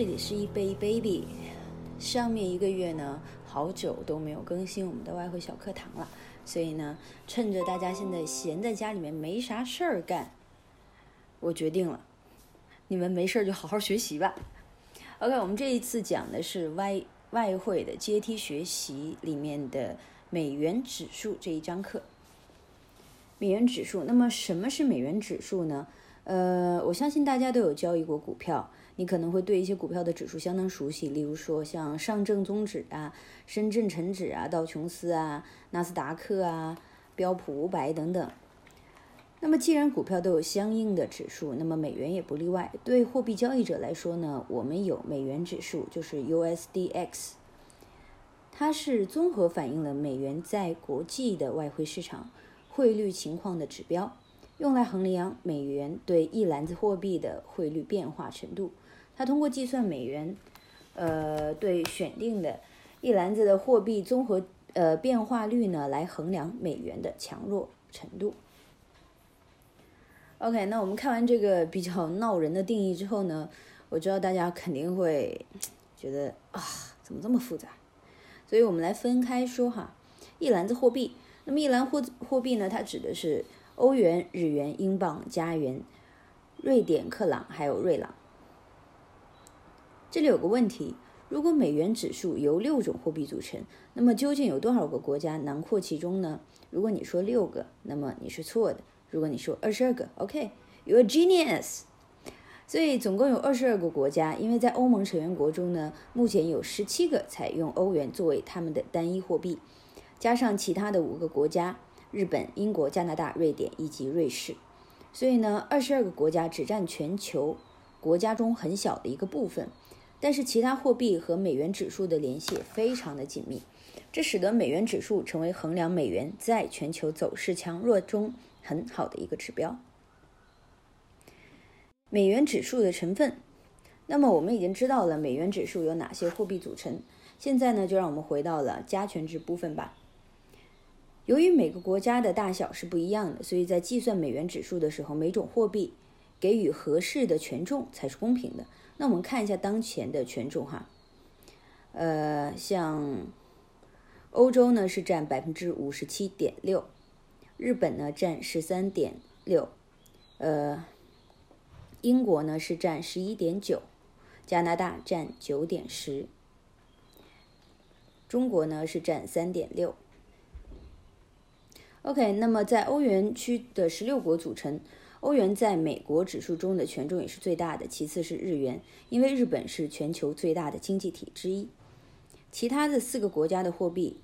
这里是一杯 baby。上面一个月呢，好久都没有更新我们的外汇小课堂了，所以呢，趁着大家现在闲在家里面没啥事儿干，我决定了，你们没事儿就好好学习吧。OK，我们这一次讲的是外外汇的阶梯学习里面的美元指数这一章课。美元指数，那么什么是美元指数呢？呃，我相信大家都有交易过股票，你可能会对一些股票的指数相当熟悉，例如说像上证综指啊、深圳成指啊、道琼斯啊、纳斯达克啊、标普五百等等。那么既然股票都有相应的指数，那么美元也不例外。对货币交易者来说呢，我们有美元指数，就是 USDX，它是综合反映了美元在国际的外汇市场汇率情况的指标。用来衡量美元对一篮子货币的汇率变化程度，它通过计算美元，呃，对选定的一篮子的货币综合呃变化率呢，来衡量美元的强弱程度。OK，那我们看完这个比较闹人的定义之后呢，我知道大家肯定会觉得啊，怎么这么复杂？所以我们来分开说哈，一篮子货币。那么一篮货货币呢，它指的是。欧元、日元、英镑、加元、瑞典克朗还有瑞郎。这里有个问题：如果美元指数由六种货币组成，那么究竟有多少个国家囊括其中呢？如果你说六个，那么你是错的；如果你说二十二个，OK，you're a genius。所以总共有二十二个国家，因为在欧盟成员国中呢，目前有十七个采用欧元作为他们的单一货币，加上其他的五个国家。日本、英国、加拿大、瑞典以及瑞士，所以呢，二十二个国家只占全球国家中很小的一个部分。但是其他货币和美元指数的联系非常的紧密，这使得美元指数成为衡量美元在全球走势强弱中很好的一个指标。美元指数的成分，那么我们已经知道了美元指数由哪些货币组成。现在呢，就让我们回到了加权值部分吧。由于每个国家的大小是不一样的，所以在计算美元指数的时候，每种货币给予合适的权重才是公平的。那我们看一下当前的权重哈，呃，像欧洲呢是占百分之五十七点六，日本呢占十三点六，呃，英国呢是占十一点九，加拿大占九点十，中国呢是占三点六。OK，那么在欧元区的十六国组成，欧元在美国指数中的权重也是最大的，其次是日元，因为日本是全球最大的经济体之一。其他的四个国家的货币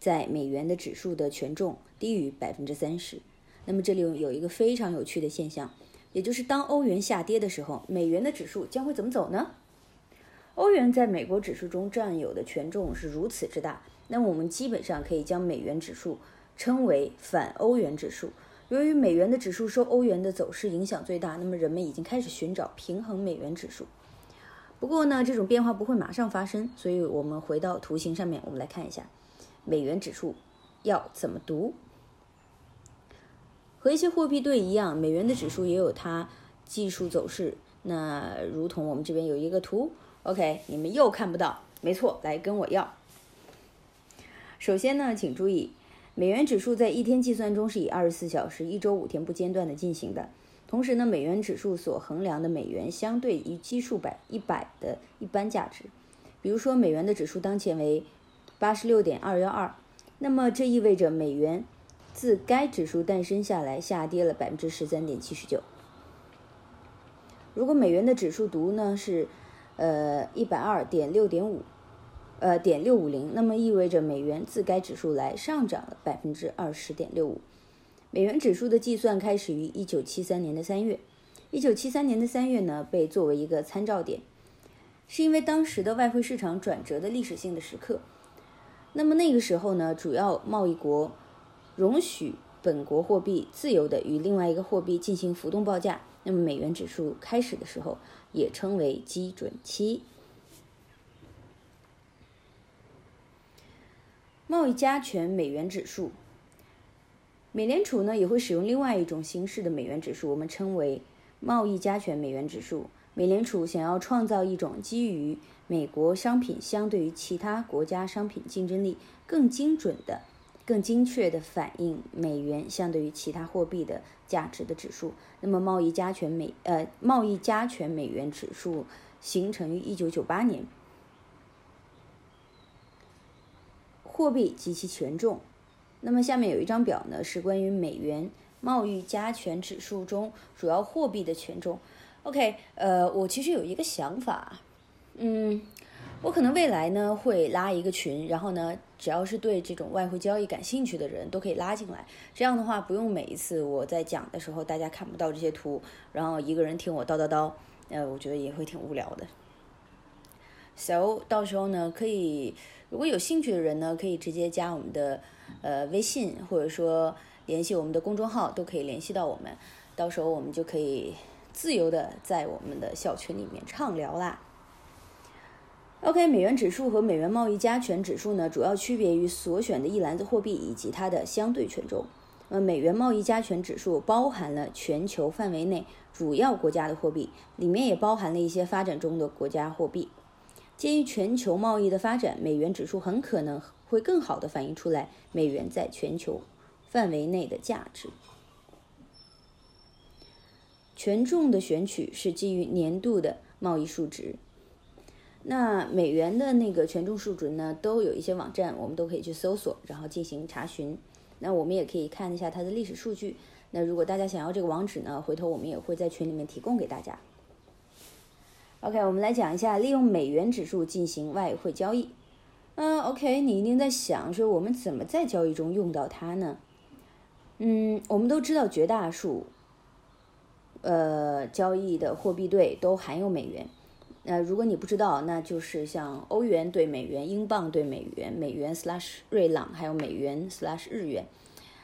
在美元的指数的权重低于百分之三十。那么这里有一个非常有趣的现象，也就是当欧元下跌的时候，美元的指数将会怎么走呢？欧元在美国指数中占有的权重是如此之大，那么我们基本上可以将美元指数。称为反欧元指数。由于美元的指数受欧元的走势影响最大，那么人们已经开始寻找平衡美元指数。不过呢，这种变化不会马上发生，所以我们回到图形上面，我们来看一下美元指数要怎么读。和一些货币对一样，美元的指数也有它技术走势。那如同我们这边有一个图，OK，你们又看不到，没错，来跟我要。首先呢，请注意。美元指数在一天计算中是以二十四小时、一周五天不间断的进行的。同时呢，美元指数所衡量的美元相对于基数百一百的一般价值，比如说美元的指数当前为八十六点二幺二，那么这意味着美元自该指数诞生下来下跌了百分之十三点七十九。如果美元的指数读呢是呃一百二点六点五。呃，点六五零，那么意味着美元自该指数来上涨了百分之二十点六五。美元指数的计算开始于一九七三年的三月，一九七三年的三月呢被作为一个参照点，是因为当时的外汇市场转折的历史性的时刻。那么那个时候呢，主要贸易国容许本国货币自由的与另外一个货币进行浮动报价，那么美元指数开始的时候也称为基准期。贸易加权美元指数，美联储呢也会使用另外一种形式的美元指数，我们称为贸易加权美元指数美联储想要创造一种基于美国商品相对于其他国家商品竞争力更精准的、更精确的反映美元相对于其他货币的价值的指数。那么，贸易加权美呃贸易加权美元指数形成于一九九八年。货币及其权重。那么下面有一张表呢，是关于美元贸易加权指数中主要货币的权重。OK，呃，我其实有一个想法，嗯，我可能未来呢会拉一个群，然后呢，只要是对这种外汇交易感兴趣的人都可以拉进来。这样的话，不用每一次我在讲的时候大家看不到这些图，然后一个人听我叨叨叨，呃，我觉得也会挺无聊的。So，到时候呢，可以。如果有兴趣的人呢，可以直接加我们的呃微信，或者说联系我们的公众号，都可以联系到我们。到时候我们就可以自由的在我们的小群里面畅聊啦。OK，美元指数和美元贸易加权指数呢，主要区别于所选的一篮子货币以及它的相对权重。呃，美元贸易加权指数包含了全球范围内主要国家的货币，里面也包含了一些发展中的国家货币。鉴于全球贸易的发展，美元指数很可能会更好的反映出来美元在全球范围内的价值。权重的选取是基于年度的贸易数值。那美元的那个权重数值呢，都有一些网站，我们都可以去搜索，然后进行查询。那我们也可以看一下它的历史数据。那如果大家想要这个网址呢，回头我们也会在群里面提供给大家。OK，我们来讲一下利用美元指数进行外汇交易。嗯，OK，你一定在想说我们怎么在交易中用到它呢？嗯，我们都知道绝大数，呃，交易的货币对都含有美元。那如果你不知道，那就是像欧元对美元、英镑对美元、美元 slash 瑞郎，还有美元 slash 日元，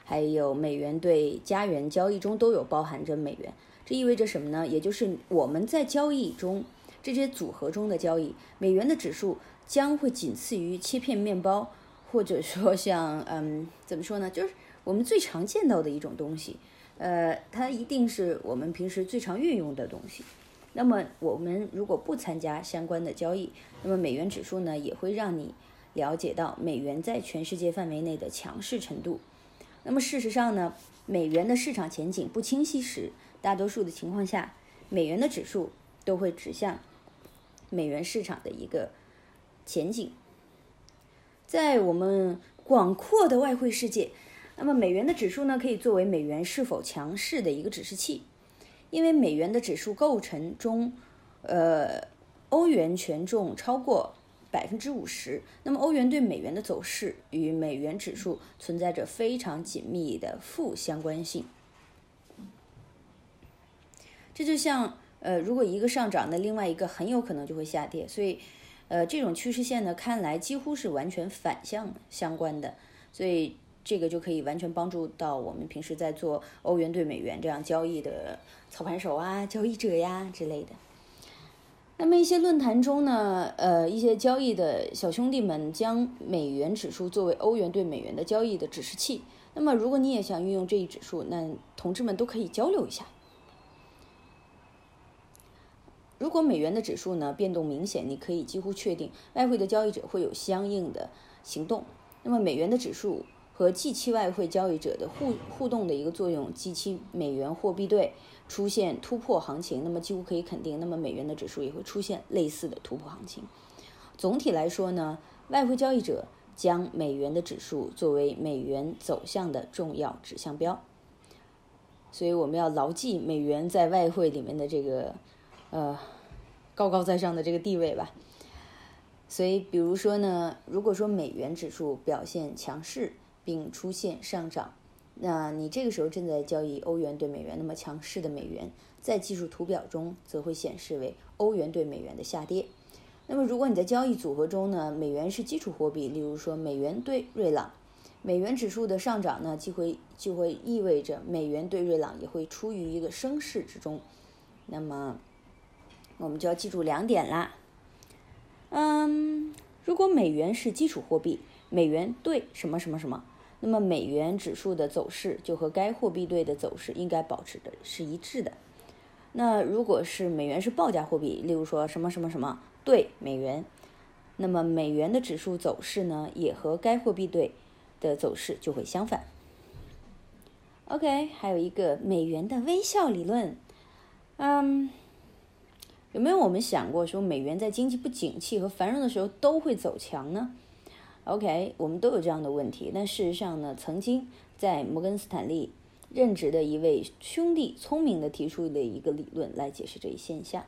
还有美元对加元交易中都有包含着美元。这意味着什么呢？也就是我们在交易中。这些组合中的交易，美元的指数将会仅次于切片面包，或者说像嗯，怎么说呢？就是我们最常见到的一种东西，呃，它一定是我们平时最常运用的东西。那么我们如果不参加相关的交易，那么美元指数呢，也会让你了解到美元在全世界范围内的强势程度。那么事实上呢，美元的市场前景不清晰时，大多数的情况下，美元的指数都会指向。美元市场的一个前景，在我们广阔的外汇世界，那么美元的指数呢，可以作为美元是否强势的一个指示器。因为美元的指数构成中，呃，欧元权重超过百分之五十，那么欧元对美元的走势与美元指数存在着非常紧密的负相关性。这就像。呃，如果一个上涨，那另外一个很有可能就会下跌，所以，呃，这种趋势线呢，看来几乎是完全反向相关的，所以这个就可以完全帮助到我们平时在做欧元对美元这样交易的操盘手啊、交易者呀之类的。那么一些论坛中呢，呃，一些交易的小兄弟们将美元指数作为欧元对美元的交易的指示器。那么如果你也想运用这一指数，那同志们都可以交流一下。如果美元的指数呢变动明显，你可以几乎确定外汇的交易者会有相应的行动。那么美元的指数和即期外汇交易者的互互动的一个作用，即期美元货币对出现突破行情，那么几乎可以肯定，那么美元的指数也会出现类似的突破行情。总体来说呢，外汇交易者将美元的指数作为美元走向的重要指向标，所以我们要牢记美元在外汇里面的这个。呃，高高在上的这个地位吧。所以，比如说呢，如果说美元指数表现强势并出现上涨，那你这个时候正在交易欧元对美元，那么强势的美元在技术图表中则会显示为欧元对美元的下跌。那么，如果你在交易组合中呢，美元是基础货币，例如说美元对瑞郎，美元指数的上涨呢，就会就会意味着美元对瑞郎也会处于一个升势之中。那么，我们就要记住两点啦。嗯，如果美元是基础货币，美元对什么什么什么，那么美元指数的走势就和该货币对的走势应该保持的是一致的。那如果是美元是报价货币，例如说什么什么什么对美元，那么美元的指数走势呢，也和该货币对的走势就会相反。OK，还有一个美元的微笑理论，嗯，有没有我们想过说美元在经济不景气和繁荣的时候都会走强呢？OK，我们都有这样的问题，但事实上呢，曾经在摩根斯坦利。任职的一位兄弟聪明的提出了一个理论来解释这一现象。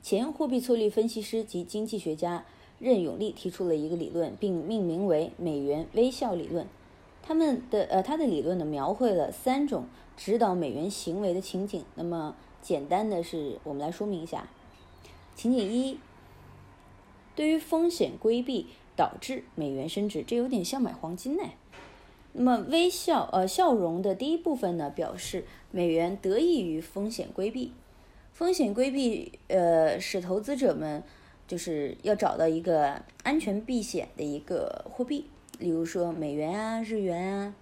前货币策略分析师及经济学家任永利提出了一个理论，并命名为“美元微笑理论”。他们的呃，他的理论呢，描绘了三种指导美元行为的情景。那么，简单的是，我们来说明一下。情景一，对于风险规避导致美元升值，这有点像买黄金呢。那么微笑，呃，笑容的第一部分呢，表示美元得益于风险规避。风险规避，呃，使投资者们就是要找到一个安全避险的一个货币，例如说美元啊、日元啊。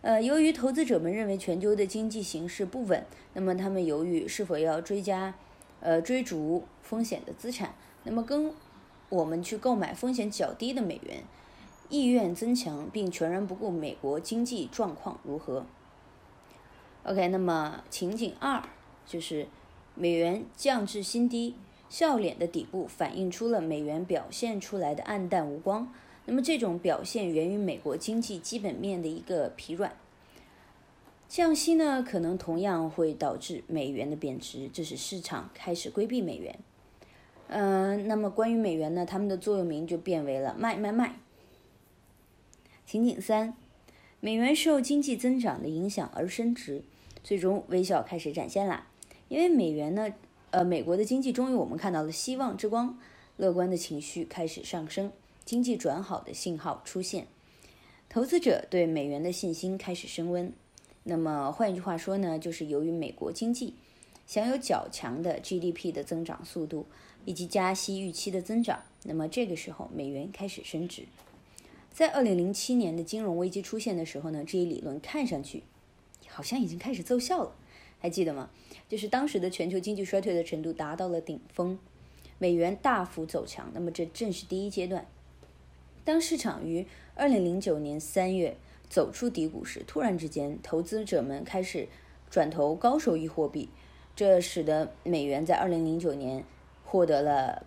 呃，由于投资者们认为全球的经济形势不稳，那么他们犹豫是否要追加，呃，追逐风险的资产。那么跟我们去购买风险较低的美元。意愿增强，并全然不顾美国经济状况如何。OK，那么情景二就是美元降至新低，笑脸的底部反映出了美元表现出来的暗淡无光。那么这种表现源于美国经济基本面的一个疲软。降息呢，可能同样会导致美元的贬值，这是市场开始规避美元。嗯，那么关于美元呢，他们的座右铭就变为了卖卖卖。情景三，美元受经济增长的影响而升值，最终微笑开始展现啦。因为美元呢，呃，美国的经济终于我们看到了希望之光，乐观的情绪开始上升，经济转好的信号出现，投资者对美元的信心开始升温。那么换一句话说呢，就是由于美国经济享有较强的 GDP 的增长速度以及加息预期的增长，那么这个时候美元开始升值。在二零零七年的金融危机出现的时候呢，这一理论看上去好像已经开始奏效了，还记得吗？就是当时的全球经济衰退的程度达到了顶峰，美元大幅走强。那么这正是第一阶段。当市场于二零零九年三月走出低谷时，突然之间，投资者们开始转投高收益货币，这使得美元在二零零九年获得了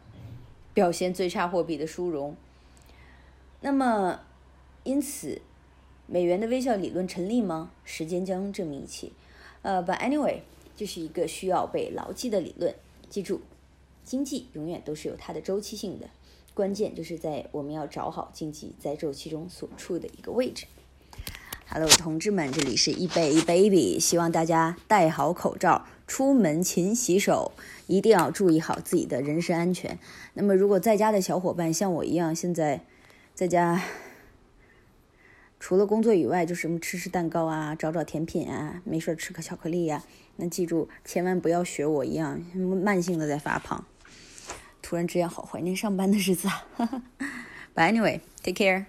表现最差货币的殊荣。那么，因此，美元的微笑理论成立吗？时间将证明一切。呃，But anyway，这是一个需要被牢记的理论。记住，经济永远都是有它的周期性的，关键就是在我们要找好经济在周期中所处的一个位置。Hello，同志们，这里是一杯 baby，希望大家戴好口罩，出门勤洗手，一定要注意好自己的人身安全。那么，如果在家的小伙伴像我一样，现在。在家除了工作以外，就什么吃吃蛋糕啊，找找甜品啊，没事吃个巧克力呀。那记住，千万不要学我一样，慢性的在发胖。突然之间，好怀念上班的日子啊！But anyway, take care.